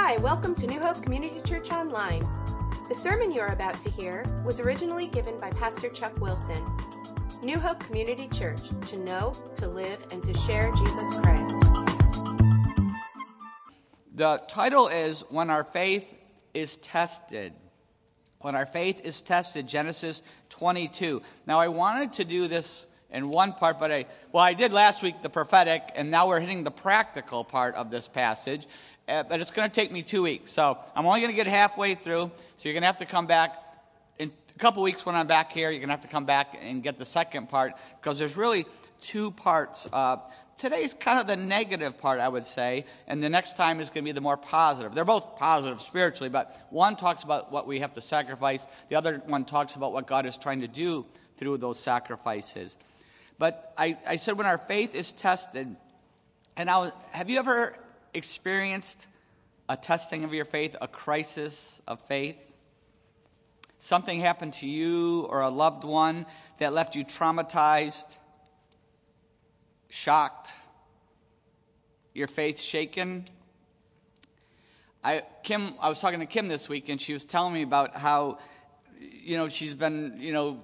Hi, welcome to New Hope Community Church Online. The sermon you are about to hear was originally given by Pastor Chuck Wilson. New Hope Community Church, to know, to live, and to share Jesus Christ. The title is When Our Faith is Tested. When Our Faith is Tested, Genesis 22. Now, I wanted to do this in one part, but I, well, I did last week the prophetic, and now we're hitting the practical part of this passage. Uh, but it's going to take me two weeks. So I'm only going to get halfway through. So you're going to have to come back in a couple weeks when I'm back here. You're going to have to come back and get the second part because there's really two parts. Uh, today's kind of the negative part, I would say, and the next time is going to be the more positive. They're both positive spiritually, but one talks about what we have to sacrifice, the other one talks about what God is trying to do through those sacrifices. But I, I said when our faith is tested, and I was, have you ever experienced a testing of your faith, a crisis of faith? Something happened to you or a loved one that left you traumatized, shocked, your faith shaken? I, Kim, I was talking to Kim this week, and she was telling me about how, you know, she's been, you know,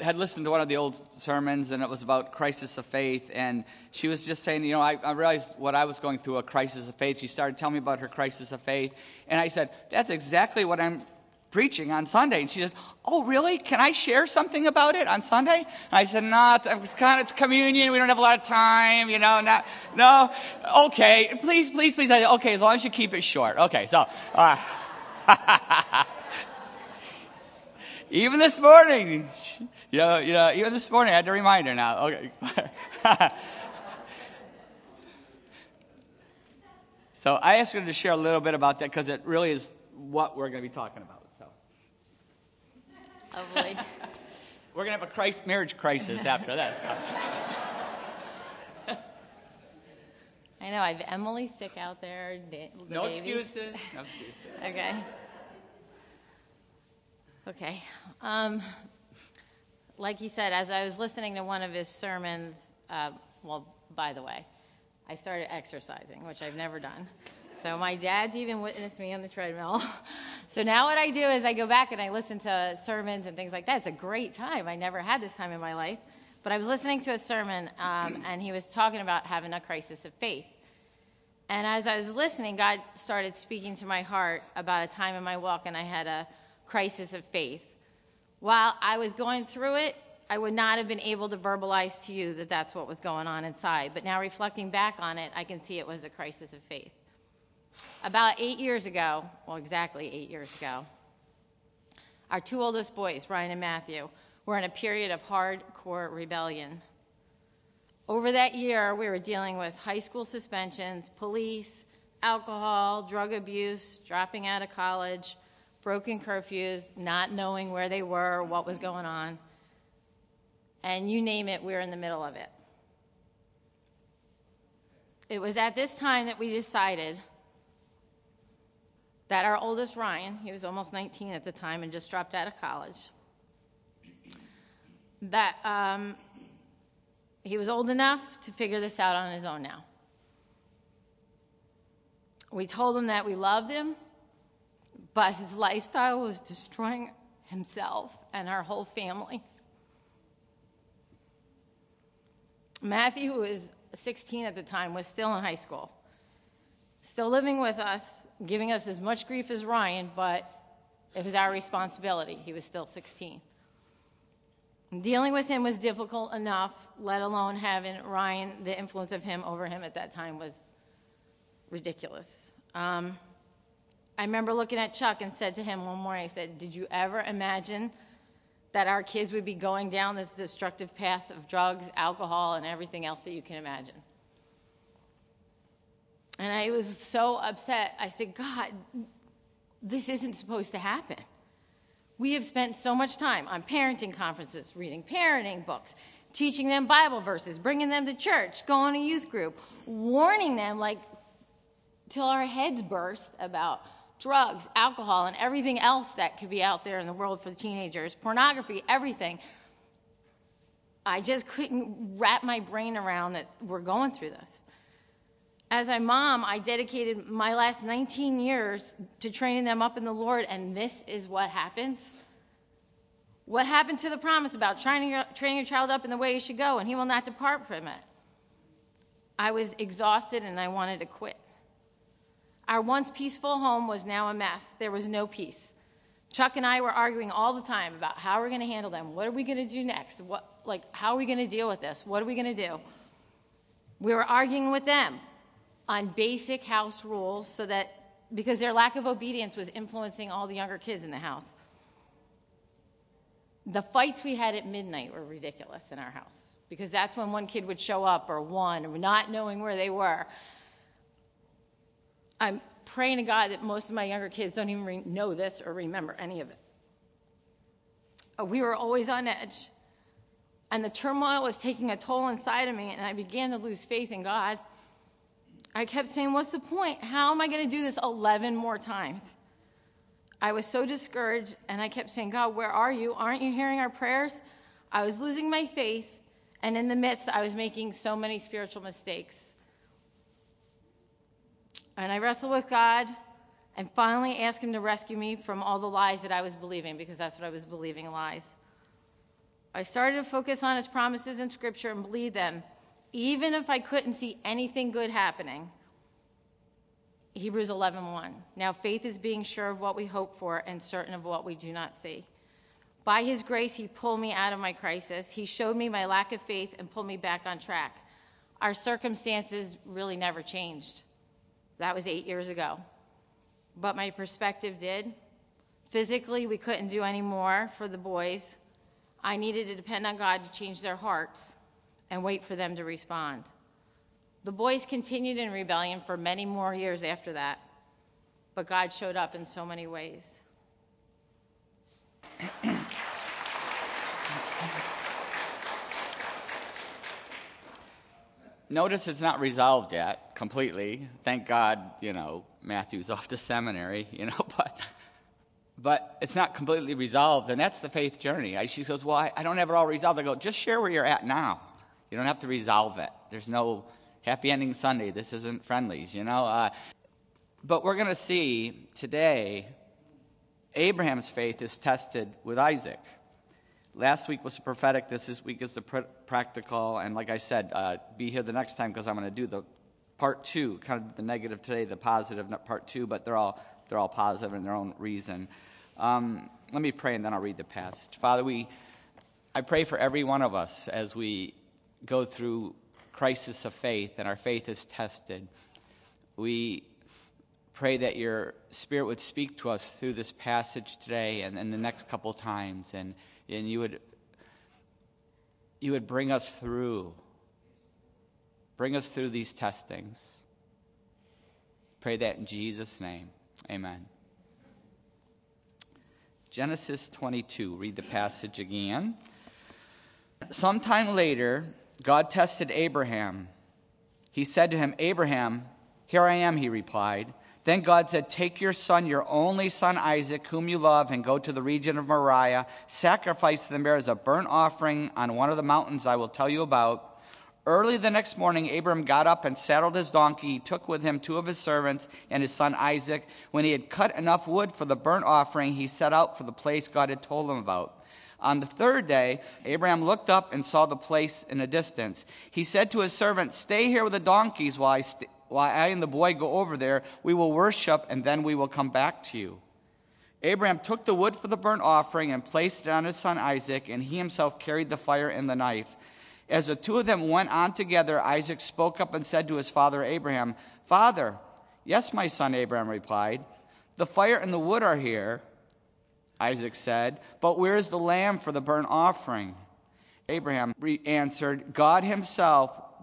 had listened to one of the old sermons and it was about crisis of faith and she was just saying you know I, I, realized what i was going through a crisis of faith. She started telling me about her crisis of faith and i said that's exactly what i'm preaching on sunday. And she said oh really? Can i share something about it on sunday? And i said no it's, it's kind of it's communion. We don't have a lot of time you know not, no? Okay. Please please please. I said, okay as long as you keep it short. Okay so uh, even this morning you know, you know, even this morning I had to remind her now. Okay. so I asked her to share a little bit about that because it really is what we're going to be talking about. So. Boy. we're going to have a Christ, marriage crisis after this. So. I know. I've Emily sick out there. no excuses. No excuses. Okay. Okay. Um, like he said, as I was listening to one of his sermons, uh, well, by the way, I started exercising, which I've never done. So my dad's even witnessed me on the treadmill. so now what I do is I go back and I listen to sermons and things like that. It's a great time. I never had this time in my life. But I was listening to a sermon, um, and he was talking about having a crisis of faith. And as I was listening, God started speaking to my heart about a time in my walk, and I had a crisis of faith. While I was going through it, I would not have been able to verbalize to you that that's what was going on inside. But now, reflecting back on it, I can see it was a crisis of faith. About eight years ago, well, exactly eight years ago, our two oldest boys, Ryan and Matthew, were in a period of hardcore rebellion. Over that year, we were dealing with high school suspensions, police, alcohol, drug abuse, dropping out of college, broken curfews, not knowing where they were, what was going on. And you name it, we are in the middle of it. It was at this time that we decided that our oldest Ryan, he was almost 19 at the time and just dropped out of college, that um, he was old enough to figure this out on his own now. We told him that we loved him, but his lifestyle was destroying himself and our whole family. Matthew, who was 16 at the time, was still in high school, still living with us, giving us as much grief as Ryan, but it was our responsibility. He was still 16. Dealing with him was difficult enough, let alone having Ryan, the influence of him over him at that time was ridiculous. Um, I remember looking at Chuck and said to him one morning, I said, Did you ever imagine that our kids would be going down this destructive path of drugs, alcohol, and everything else that you can imagine? And I was so upset. I said, God, this isn't supposed to happen. We have spent so much time on parenting conferences, reading parenting books, teaching them Bible verses, bringing them to church, going to youth group, warning them like till our heads burst about drugs, alcohol, and everything else that could be out there in the world for the teenagers, pornography, everything. I just couldn't wrap my brain around that we're going through this. As a mom, I dedicated my last 19 years to training them up in the Lord, and this is what happens. What happened to the promise about training your, training your child up in the way you should go, and he will not depart from it? I was exhausted and I wanted to quit. Our once peaceful home was now a mess. There was no peace. Chuck and I were arguing all the time about how we're going to handle them. What are we going to do next? What, like, how are we going to deal with this? What are we going to do? We were arguing with them on basic house rules so that because their lack of obedience was influencing all the younger kids in the house. The fights we had at midnight were ridiculous in our house because that's when one kid would show up or one, or not knowing where they were. I'm praying to God that most of my younger kids don't even know this or remember any of it. We were always on edge. And the turmoil was taking a toll inside of me, and I began to lose faith in God. I kept saying, What's the point? How am I going to do this 11 more times? I was so discouraged, and I kept saying, God, where are you? Aren't you hearing our prayers? I was losing my faith, and in the midst, I was making so many spiritual mistakes. And I wrestled with God and finally asked Him to rescue me from all the lies that I was believing, because that's what I was believing lies. I started to focus on His promises in Scripture and believe them, even if I couldn't see anything good happening. Hebrews 11:1. Now faith is being sure of what we hope for and certain of what we do not see. By his grace he pulled me out of my crisis. He showed me my lack of faith and pulled me back on track. Our circumstances really never changed. That was 8 years ago. But my perspective did. Physically, we couldn't do any more for the boys. I needed to depend on God to change their hearts and wait for them to respond. The boys continued in rebellion for many more years after that, but God showed up in so many ways. Notice it's not resolved yet completely. Thank God, you know, Matthew's off to seminary, you know, but but it's not completely resolved, and that's the faith journey. I, she goes, Well, I, I don't have it all resolved. I go, Just share where you're at now. You don't have to resolve it. There's no happy ending Sunday. This isn't friendlies, you know. Uh, but we're going to see today Abraham's faith is tested with Isaac. Last week was the prophetic. This week is the pr- practical. And like I said, uh, be here the next time because I'm going to do the part two, kind of the negative today, the positive, not part two, but they're all they're all positive in their own reason. Um, let me pray and then I'll read the passage. Father, we I pray for every one of us as we go through crisis of faith and our faith is tested. We pray that your spirit would speak to us through this passage today and, and the next couple times and, and you would you would bring us through bring us through these testings pray that in jesus name amen genesis 22 read the passage again sometime later God tested Abraham. He said to him, Abraham, here I am, he replied. Then God said, Take your son, your only son Isaac, whom you love, and go to the region of Moriah. Sacrifice them there as a burnt offering on one of the mountains I will tell you about. Early the next morning, Abram got up and saddled his donkey. He took with him two of his servants and his son Isaac. When he had cut enough wood for the burnt offering, he set out for the place God had told him about. On the third day, Abraham looked up and saw the place in a distance. He said to his servant, Stay here with the donkeys while I, st- while I and the boy go over there. We will worship, and then we will come back to you. Abraham took the wood for the burnt offering and placed it on his son Isaac, and he himself carried the fire and the knife. As the two of them went on together, Isaac spoke up and said to his father Abraham, Father, yes, my son, Abraham replied, the fire and the wood are here Isaac said, But where is the lamb for the burnt offering? Abraham answered, God himself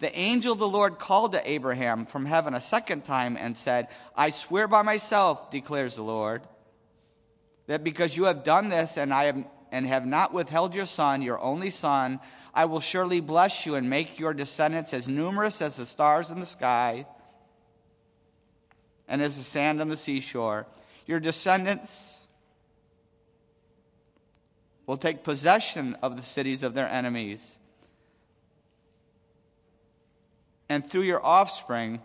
The angel of the Lord called to Abraham from heaven a second time and said, I swear by myself, declares the Lord, that because you have done this and I have and have not withheld your son, your only son, I will surely bless you and make your descendants as numerous as the stars in the sky and as the sand on the seashore. Your descendants will take possession of the cities of their enemies. And through your offspring,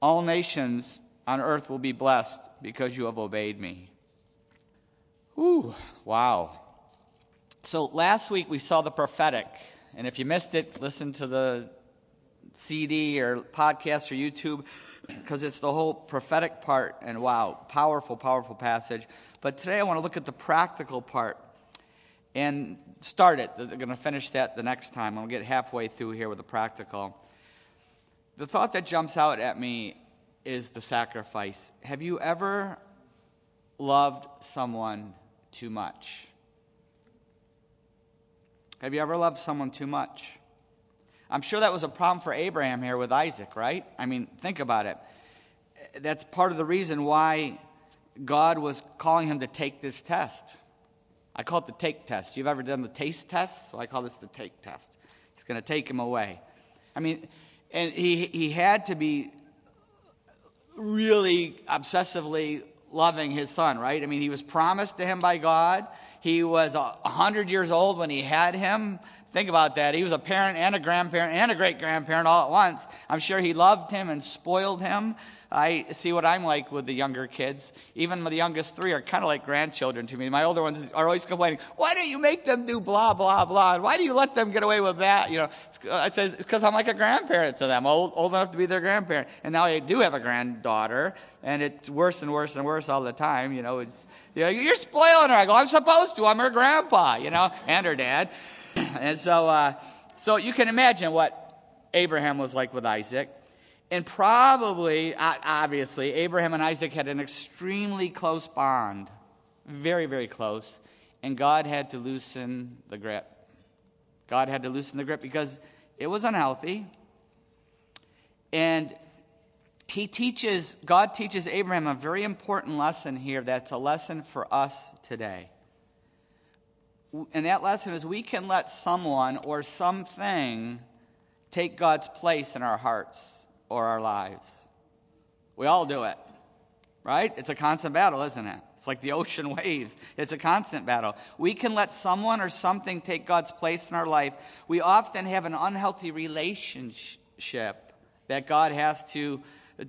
all nations on earth will be blessed because you have obeyed me. Ooh, wow. So last week we saw the prophetic. And if you missed it, listen to the CD or podcast or YouTube because it's the whole prophetic part. And wow, powerful, powerful passage. But today I want to look at the practical part and start it. They're going to finish that the next time. I'll get halfway through here with the practical. The thought that jumps out at me is the sacrifice. Have you ever loved someone too much? Have you ever loved someone too much? I'm sure that was a problem for Abraham here with Isaac, right? I mean, think about it. That's part of the reason why God was calling him to take this test. I call it the take test. You've ever done the taste test? So I call this the take test. He's going to take him away. I mean, and he, he had to be really obsessively loving his son, right? I mean, he was promised to him by God. He was a 100 years old when he had him. Think about that. He was a parent and a grandparent and a great grandparent all at once. I'm sure he loved him and spoiled him. I see what I'm like with the younger kids. Even the youngest three are kind of like grandchildren to me. My older ones are always complaining, why don't you make them do blah, blah, blah? And Why do you let them get away with that? You know, it says, because I'm like a grandparent to them, old, old enough to be their grandparent. And now I do have a granddaughter, and it's worse and worse and worse all the time. You know, it's, you know, you're spoiling her. I go, I'm supposed to. I'm her grandpa, you know, and her dad. and so, uh, so you can imagine what Abraham was like with Isaac. And probably, obviously, Abraham and Isaac had an extremely close bond. Very, very close. And God had to loosen the grip. God had to loosen the grip because it was unhealthy. And he teaches, God teaches Abraham a very important lesson here that's a lesson for us today. And that lesson is we can let someone or something take God's place in our hearts or our lives. We all do it, right? It's a constant battle, isn't it? It's like the ocean waves. It's a constant battle. We can let someone or something take God's place in our life. We often have an unhealthy relationship that God has to,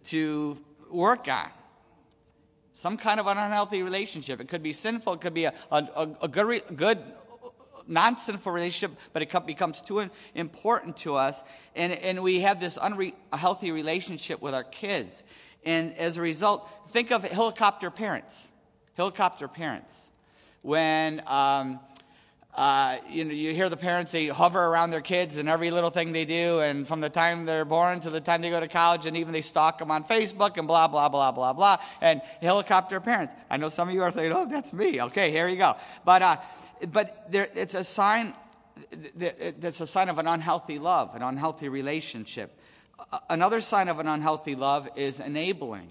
to work on. Some kind of an unhealthy relationship. It could be sinful, it could be a, a, a good, good non sinful relationship, but it becomes too important to us. And, and we have this unhealthy relationship with our kids. And as a result, think of helicopter parents. Helicopter parents. When um, uh, you know, you hear the parents, they hover around their kids and every little thing they do, and from the time they're born to the time they go to college, and even they stalk them on Facebook and blah, blah, blah, blah, blah, and helicopter parents. I know some of you are thinking, oh, that's me. Okay, here you go. But, uh, but there, it's a sign, it's a sign of an unhealthy love, an unhealthy relationship. Another sign of an unhealthy love is enabling.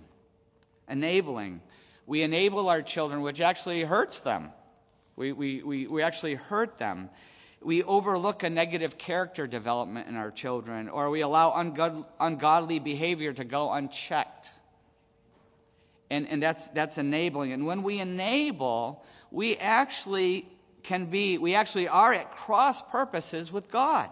Enabling. We enable our children, which actually hurts them we, we, we, we actually hurt them. We overlook a negative character development in our children, or we allow ungod, ungodly behavior to go unchecked. And, and that's, that's enabling. And when we enable, we actually can be, we actually are at cross purposes with God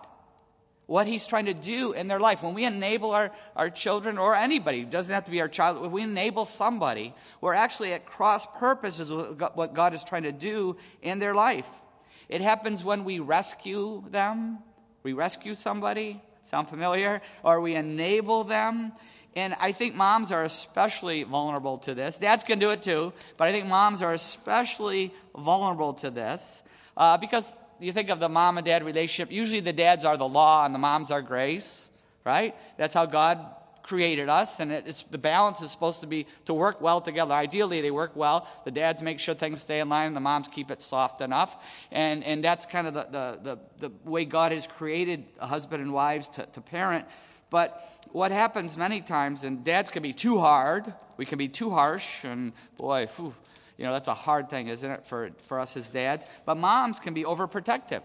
what he's trying to do in their life. When we enable our, our children or anybody, it doesn't have to be our child, if we enable somebody, we're actually at cross purposes with what God is trying to do in their life. It happens when we rescue them, we rescue somebody, sound familiar? Or we enable them. And I think moms are especially vulnerable to this. Dads can do it too, but I think moms are especially vulnerable to this uh, because you think of the mom and dad relationship. Usually the dads are the law and the moms are grace, right? That's how God created us, and it's, the balance is supposed to be to work well together. Ideally, they work well. The dads make sure things stay in line, the moms keep it soft enough. And, and that's kind of the, the, the, the way God has created a husband and wives to, to parent. But what happens many times, and dads can be too hard, we can be too harsh, and boy, you know, that's a hard thing, isn't it, for, for us as dads? But moms can be overprotective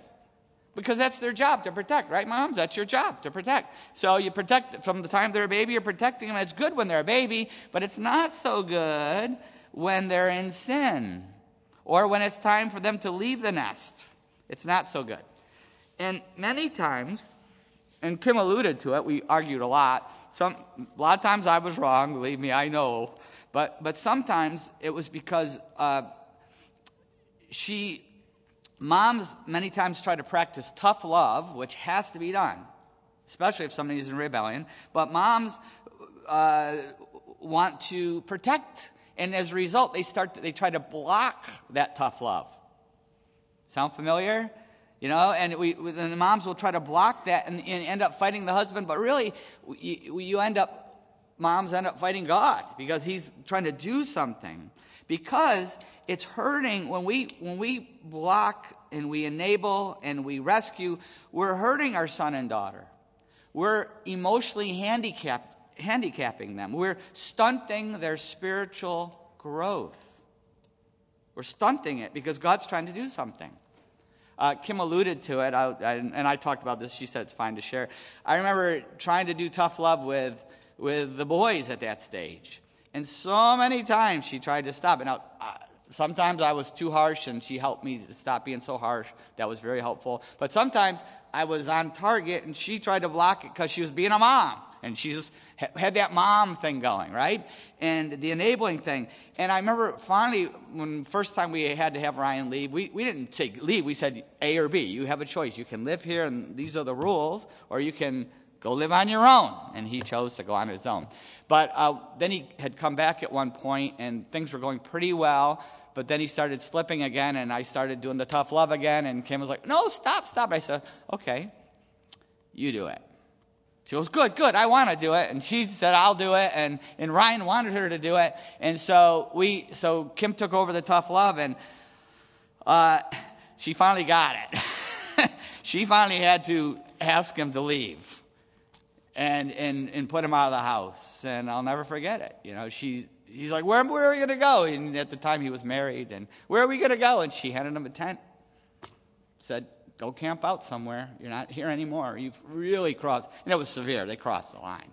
because that's their job to protect, right, moms? That's your job to protect. So you protect from the time they're a baby, you're protecting them. It's good when they're a baby, but it's not so good when they're in sin or when it's time for them to leave the nest. It's not so good. And many times, and Kim alluded to it, we argued a lot. Some, a lot of times I was wrong, believe me, I know. But, but sometimes it was because uh, she Moms many times try to practice tough love, which has to be done, especially if somebody's in rebellion. But moms uh, want to protect, and as a result, they start to, they try to block that tough love. Sound familiar? You know, and, we, and the moms will try to block that and, and end up fighting the husband, but really, you, you end up, moms end up fighting God because he's trying to do something. Because it's hurting when we when we block and we enable and we rescue we're hurting our son and daughter. We're emotionally handicapped handicapping them. We're stunting their spiritual growth. We're stunting it because god's trying to do something. Uh, Kim alluded to it, I, I, and I talked about this. She said it's fine to share. I remember trying to do tough love with, with the boys at that stage. And so many times she tried to stop it. Now, uh, sometimes I was too harsh and she helped me to stop being so harsh. That was very helpful. But sometimes I was on target and she tried to block it because she was being a mom. And she just had that mom thing going, right? And the enabling thing. And I remember finally, when first time we had to have Ryan leave, we, we didn't say leave. We said A or B. You have a choice. You can live here and these are the rules, or you can Go live on your own. And he chose to go on his own. But uh, then he had come back at one point, and things were going pretty well. But then he started slipping again, and I started doing the tough love again. And Kim was like, No, stop, stop. I said, Okay, you do it. She goes, Good, good, I want to do it. And she said, I'll do it. And, and Ryan wanted her to do it. And so we so Kim took over the tough love, and uh, she finally got it. she finally had to ask him to leave and, and, and put him out of the house. And I'll never forget it. You know, she, he's like, where, where are we going to go? And at the time he was married. And where are we going to go? And she handed him a tent. Said, go camp out somewhere. You're not here anymore. You've really crossed. And it was severe. They crossed the line.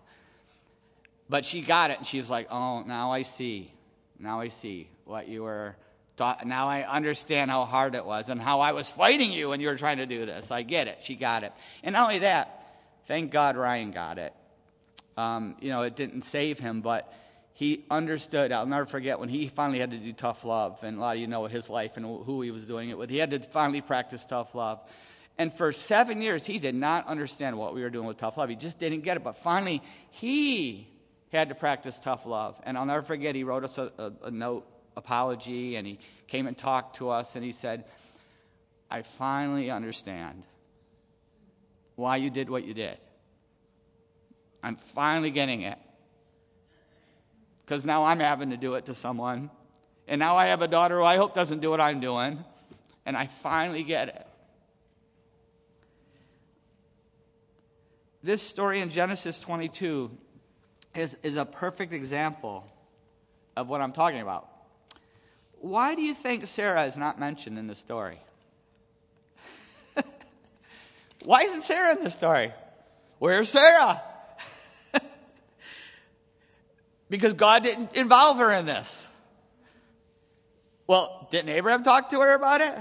But she got it. And she was like, oh, now I see. Now I see what you were. Now I understand how hard it was and how I was fighting you when you were trying to do this. I get it. She got it. And not only that, Thank God Ryan got it. Um, you know, it didn't save him, but he understood. I'll never forget when he finally had to do tough love, and a lot of you know his life and who he was doing it with. He had to finally practice tough love. And for seven years, he did not understand what we were doing with tough love. He just didn't get it. But finally, he had to practice tough love. And I'll never forget, he wrote us a, a, a note, apology, and he came and talked to us, and he said, I finally understand why you did what you did. I'm finally getting it. Because now I'm having to do it to someone. And now I have a daughter who I hope doesn't do what I'm doing. And I finally get it. This story in Genesis 22 is, is a perfect example of what I'm talking about. Why do you think Sarah is not mentioned in the story? Why isn't Sarah in the story? Where's Sarah? because God didn't involve her in this. Well, didn't Abraham talk to her about it?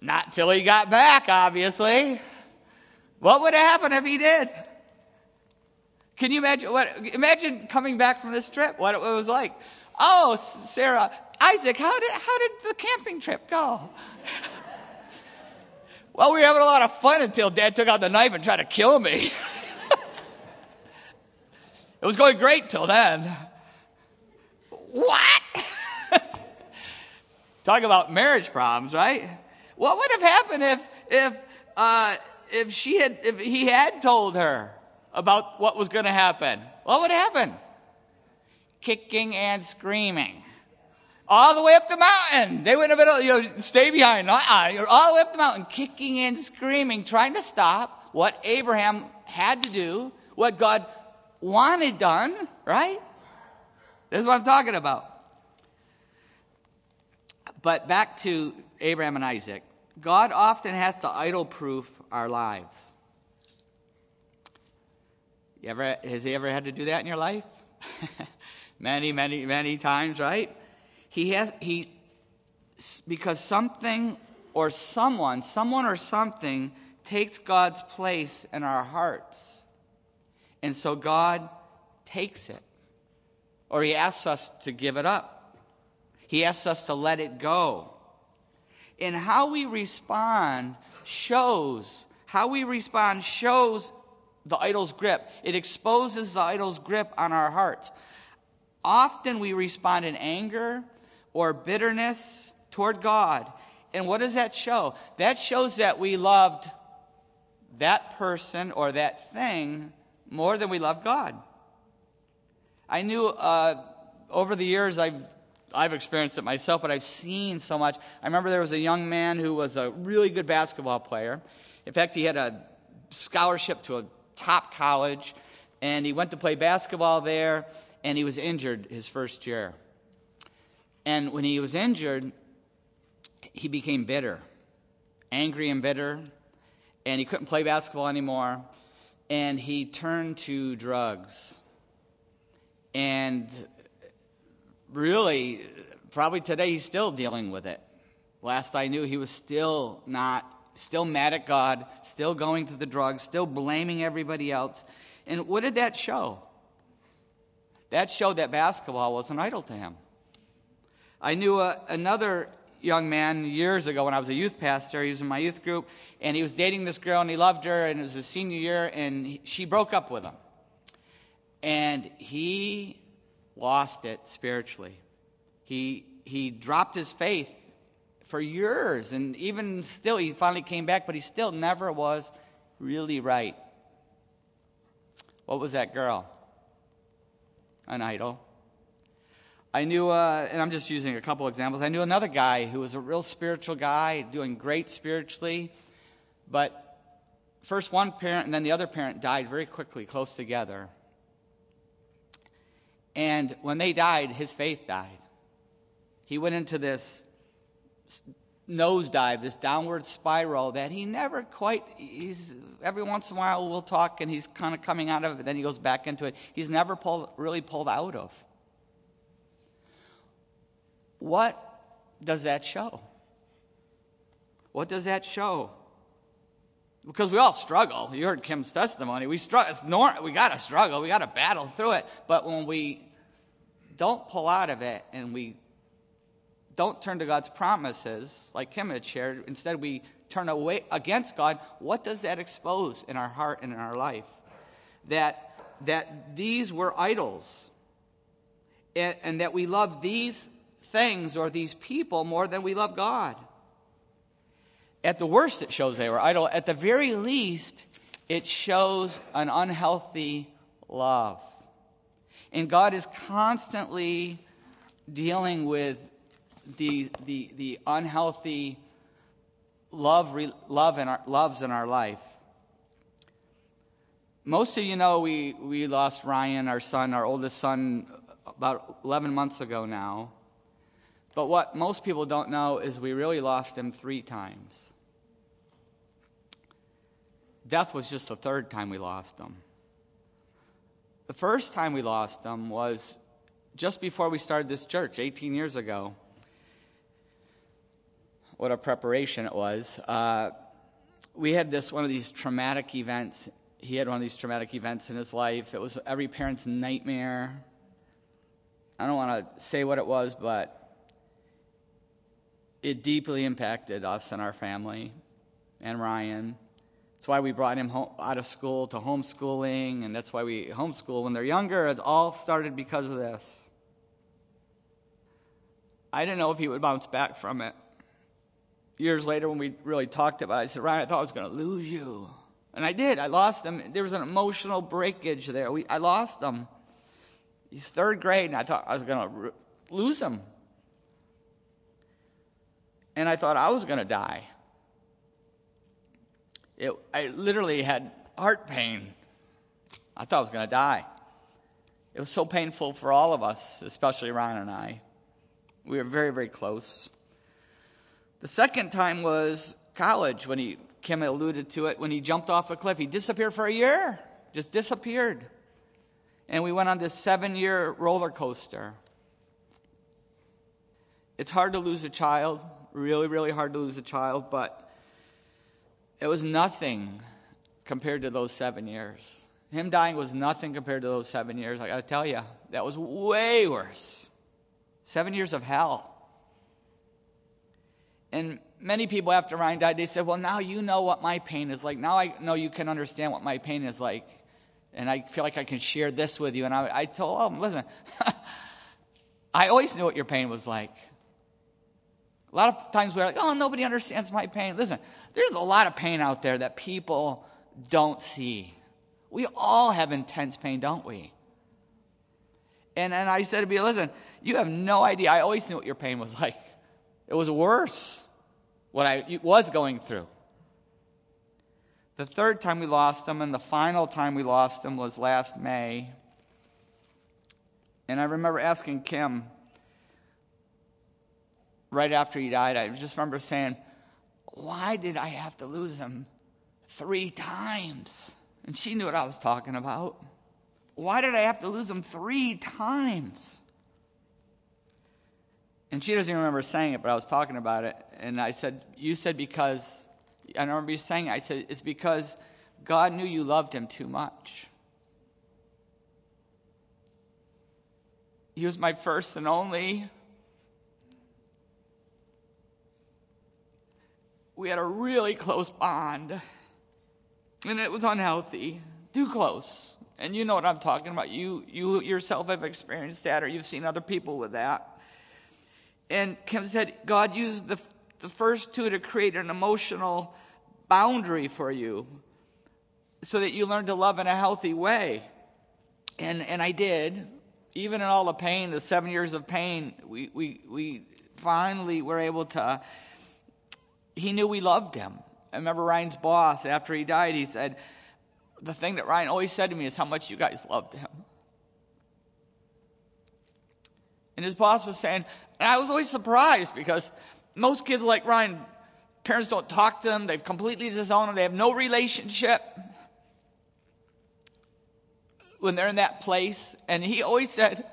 Not till he got back, obviously. What would have happened if he did? Can you imagine what imagine coming back from this trip? What it was like? Oh, Sarah, Isaac, how did how did the camping trip go? Well, we were having a lot of fun until dad took out the knife and tried to kill me. It was going great till then. What? Talk about marriage problems, right? What would have happened if if uh, if she had if he had told her about what was going to happen? What would happen? Kicking and screaming. All the way up the mountain. They wouldn't have been, you know, stay behind. You're all the way up the mountain, kicking and screaming, trying to stop what Abraham had to do, what God wanted done, right? This is what I'm talking about. But back to Abraham and Isaac. God often has to idol proof our lives. You ever, has he ever had to do that in your life? many, many, many times, right? He has, he, because something or someone, someone or something takes God's place in our hearts. And so God takes it. Or he asks us to give it up. He asks us to let it go. And how we respond shows, how we respond shows the idol's grip. It exposes the idol's grip on our hearts. Often we respond in anger or bitterness toward God. And what does that show? That shows that we loved that person or that thing more than we love God. I knew uh, over the years I've I've experienced it myself, but I've seen so much. I remember there was a young man who was a really good basketball player. In fact, he had a scholarship to a top college, and he went to play basketball there, and he was injured his first year. And when he was injured, he became bitter, angry and bitter, and he couldn't play basketball anymore, and he turned to drugs. And really, probably today he's still dealing with it. Last I knew, he was still not, still mad at God, still going to the drugs, still blaming everybody else. And what did that show? That showed that basketball was an idol to him. I knew a, another young man years ago when I was a youth pastor. He was in my youth group, and he was dating this girl, and he loved her, and it was his senior year, and he, she broke up with him. And he lost it spiritually. He, he dropped his faith for years, and even still, he finally came back, but he still never was really right. What was that girl? An idol. I knew, uh, and I'm just using a couple examples. I knew another guy who was a real spiritual guy, doing great spiritually, but first one parent and then the other parent died very quickly, close together. And when they died, his faith died. He went into this nosedive, this downward spiral that he never quite, he's, every once in a while we'll talk and he's kind of coming out of it, then he goes back into it. He's never pulled, really pulled out of. What does that show? What does that show? Because we all struggle. You heard Kim's testimony. We struggle. It's normal. We got to struggle. We got to battle through it. But when we don't pull out of it and we don't turn to God's promises, like Kim had shared, instead we turn away against God, what does that expose in our heart and in our life? That, that these were idols. And, and that we love these things or these people more than we love God. At the worst, it shows they were idol. At the very least, it shows an unhealthy love. And God is constantly dealing with the, the, the unhealthy love, love in our, loves in our life. Most of you know we, we lost Ryan, our son, our oldest son, about 11 months ago now. But what most people don't know is we really lost him three times. Death was just the third time we lost him. The first time we lost him was just before we started this church, 18 years ago. What a preparation it was. Uh, we had this one of these traumatic events. He had one of these traumatic events in his life. It was every parent's nightmare. I don't want to say what it was, but it deeply impacted us and our family and Ryan. That's why we brought him home, out of school to homeschooling, and that's why we homeschool when they're younger. It all started because of this. I didn't know if he would bounce back from it. Years later, when we really talked about it, I said, Ryan, I thought I was going to lose you. And I did. I lost him. There was an emotional breakage there. We, I lost him. He's third grade, and I thought I was going to lose him. And I thought I was going to die. It, I literally had heart pain. I thought I was going to die. It was so painful for all of us, especially Ryan and I. We were very, very close. The second time was college when he, Kim alluded to it, when he jumped off the cliff. He disappeared for a year, just disappeared. And we went on this seven year roller coaster. It's hard to lose a child, really, really hard to lose a child, but it was nothing compared to those seven years. Him dying was nothing compared to those seven years. I got to tell you, that was way worse. Seven years of hell. And many people after Ryan died, they said, Well, now you know what my pain is like. Now I know you can understand what my pain is like. And I feel like I can share this with you. And I, I told them, Listen, I always knew what your pain was like. A lot of times we're like, oh, nobody understands my pain. Listen, there's a lot of pain out there that people don't see. We all have intense pain, don't we? And, and I said to be, listen, you have no idea. I always knew what your pain was like. It was worse what I was going through. The third time we lost him and the final time we lost him was last May. And I remember asking Kim, right after he died, I just remember saying, Why did I have to lose him three times? And she knew what I was talking about. Why did I have to lose him three times? And she doesn't even remember saying it, but I was talking about it. And I said, You said because, I remember you saying it. I said, It's because God knew you loved him too much. He was my first and only. We had a really close bond. And it was unhealthy, too close. And you know what I'm talking about. You, you yourself have experienced that, or you've seen other people with that. And Kim said, God used the, the first two to create an emotional boundary for you so that you learn to love in a healthy way. And, and I did. Even in all the pain, the seven years of pain, we, we, we finally were able to he knew we loved him. I remember Ryan's boss, after he died, he said, The thing that Ryan always said to me is how much you guys loved him. And his boss was saying, and I was always surprised because most kids like Ryan, parents don't talk to them, they've completely disowned them, they have no relationship when they're in that place. And he always said,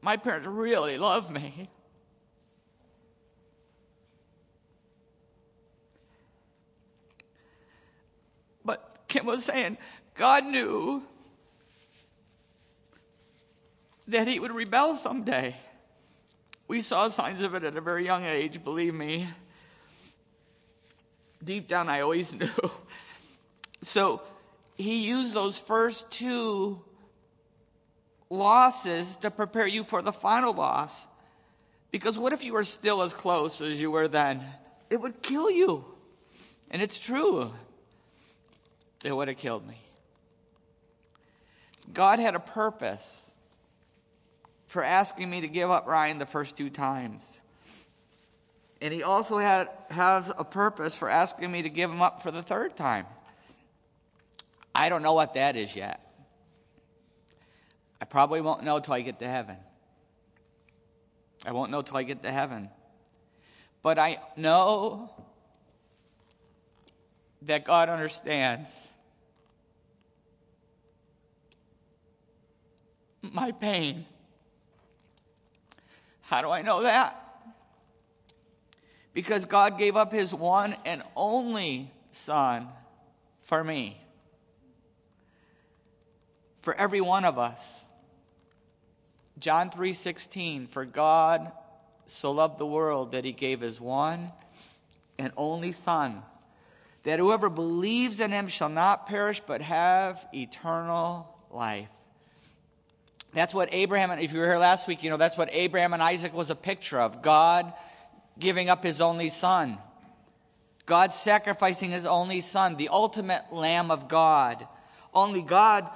My parents really love me. Kim was saying, God knew that he would rebel someday. We saw signs of it at a very young age, believe me. Deep down, I always knew. So he used those first two losses to prepare you for the final loss. Because what if you were still as close as you were then? It would kill you. And it's true it would have killed me. God had a purpose for asking me to give up Ryan the first two times. And he also had has a purpose for asking me to give him up for the third time. I don't know what that is yet. I probably won't know till I get to heaven. I won't know till I get to heaven. But I know that God understands my pain. How do I know that? Because God gave up his one and only Son for me, for every one of us. John 3:16 for God so loved the world that he gave his one and only Son, that whoever believes in him shall not perish but have eternal life. That's what Abraham, if you were here last week, you know, that's what Abraham and Isaac was a picture of God giving up his only son. God sacrificing his only son, the ultimate Lamb of God. Only God,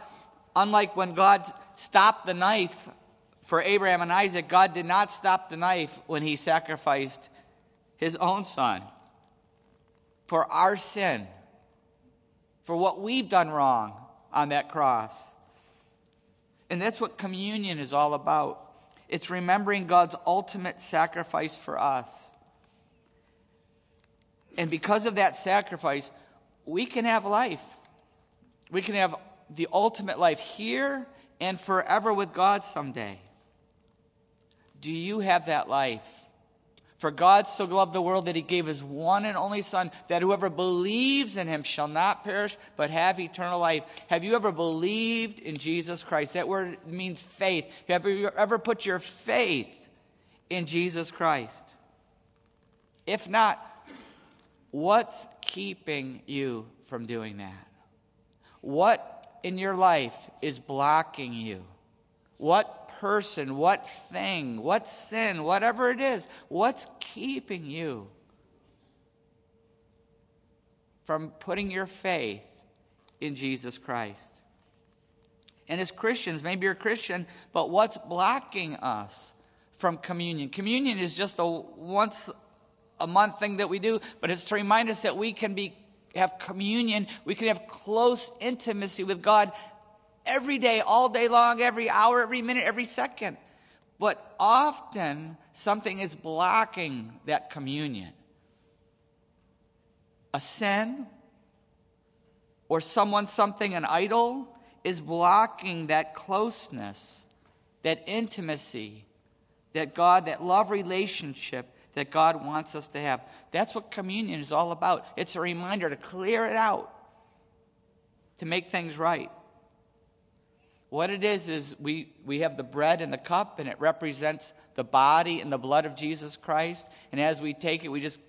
unlike when God stopped the knife for Abraham and Isaac, God did not stop the knife when he sacrificed his own son for our sin, for what we've done wrong on that cross. And that's what communion is all about. It's remembering God's ultimate sacrifice for us. And because of that sacrifice, we can have life. We can have the ultimate life here and forever with God someday. Do you have that life? For God so loved the world that he gave his one and only Son, that whoever believes in him shall not perish, but have eternal life. Have you ever believed in Jesus Christ? That word means faith. Have you ever put your faith in Jesus Christ? If not, what's keeping you from doing that? What in your life is blocking you? What person, what thing, what sin, whatever it is, what's keeping you from putting your faith in Jesus Christ? And as Christians, maybe you're a Christian, but what's blocking us from communion? Communion is just a once a month thing that we do, but it's to remind us that we can be have communion, we can have close intimacy with God every day, all day long, every hour, every minute, every second. But often something is blocking that communion. A sin or someone, something, an idol is blocking that closeness, that intimacy, that God, that love relationship that God wants us to have. That's what communion is all about. It's a reminder to clear it out, to make things right. What it is, is we, we have the bread and the cup, and it represents the body and the blood of Jesus Christ. And as we take it, we just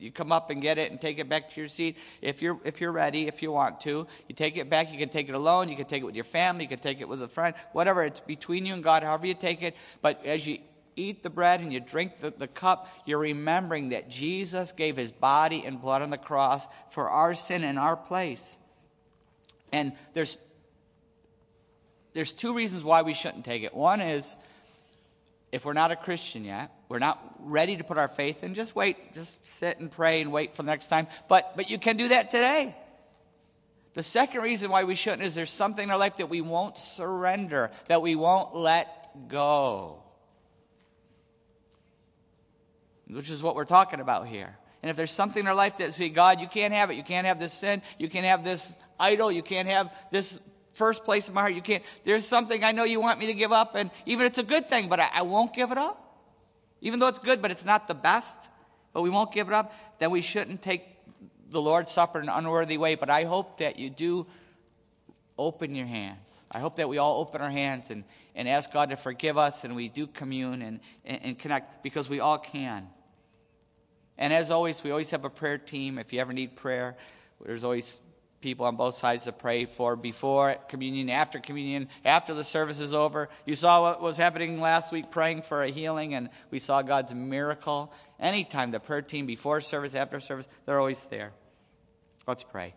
you come up and get it and take it back to your seat. If you're if you're ready if you want to you take it back. You can take it alone. You can take it with your family. You can take it with a friend. Whatever it's between you and god however you take it. But as you eat the bread and you drink the, the cup you're remembering that jesus gave his body and blood on the cross for our sin in our place. And there's there's two reasons why we shouldn't take it. One is if we're not a Christian yet, we're not ready to put our faith in, just wait, just sit and pray and wait for the next time. But but you can do that today. The second reason why we shouldn't is there's something in our life that we won't surrender, that we won't let go. Which is what we're talking about here. And if there's something in our life that say, God, you can't have it. You can't have this sin. You can't have this idol. You can't have this first place in my heart. You can't. There's something I know you want me to give up, and even it's a good thing, but I, I won't give it up. Even though it's good, but it's not the best, but we won't give it up, then we shouldn't take the Lord's Supper in an unworthy way. But I hope that you do open your hands. I hope that we all open our hands and, and ask God to forgive us and we do commune and, and, and connect because we all can. And as always, we always have a prayer team. If you ever need prayer, there's always people on both sides to pray for before communion, after communion, after the service is over. You saw what was happening last week praying for a healing, and we saw God's miracle. Anytime the prayer team, before service, after service, they're always there. Let's pray.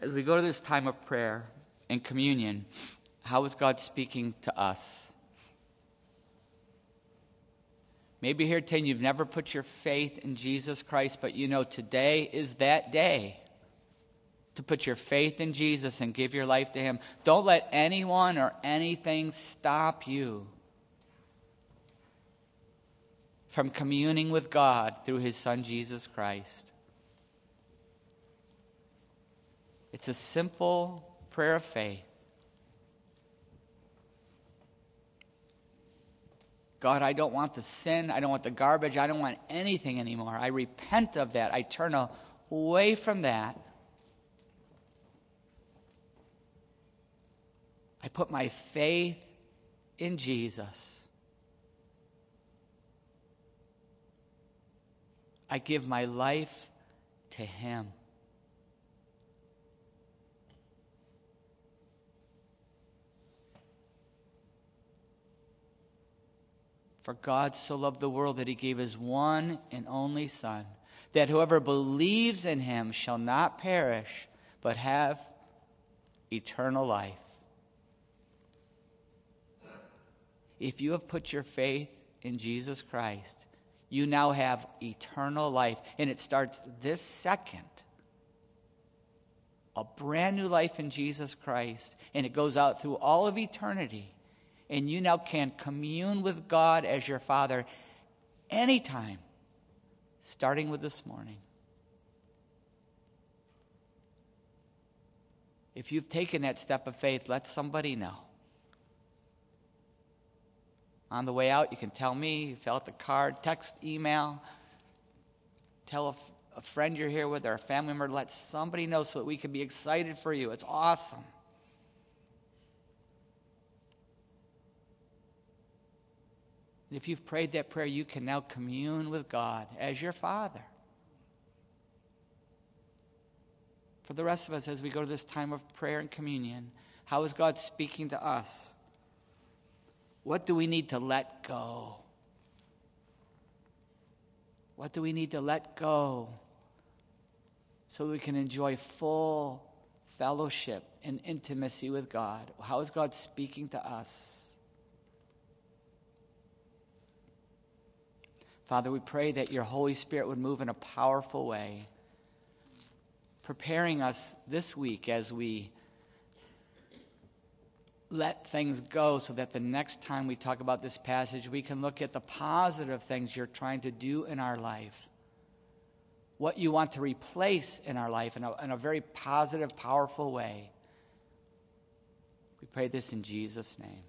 As we go to this time of prayer and communion, how is God speaking to us? Maybe here today you've never put your faith in Jesus Christ, but you know today is that day to put your faith in Jesus and give your life to Him. Don't let anyone or anything stop you from communing with God through His Son, Jesus Christ. It's a simple prayer of faith. God, I don't want the sin. I don't want the garbage. I don't want anything anymore. I repent of that. I turn away from that. I put my faith in Jesus. I give my life to Him. For God so loved the world that he gave his one and only Son, that whoever believes in him shall not perish, but have eternal life. If you have put your faith in Jesus Christ, you now have eternal life. And it starts this second. A brand new life in Jesus Christ. And it goes out through all of eternity and you now can commune with God as your Father anytime, starting with this morning. If you've taken that step of faith, let somebody know. On the way out, you can tell me, fill out the card, text, email, tell a, f- a friend you're here with or a family member, let somebody know so that we can be excited for you. It's awesome. And if you've prayed that prayer, you can now commune with God as your Father. For the rest of us, as we go to this time of prayer and communion, how is God speaking to us? What do we need to let go? What do we need to let go so we can enjoy full fellowship and intimacy with God? How is God speaking to us? Father, we pray that your Holy Spirit would move in a powerful way, preparing us this week as we let things go so that the next time we talk about this passage, we can look at the positive things you're trying to do in our life, what you want to replace in our life in a, in a very positive, powerful way. We pray this in Jesus' name.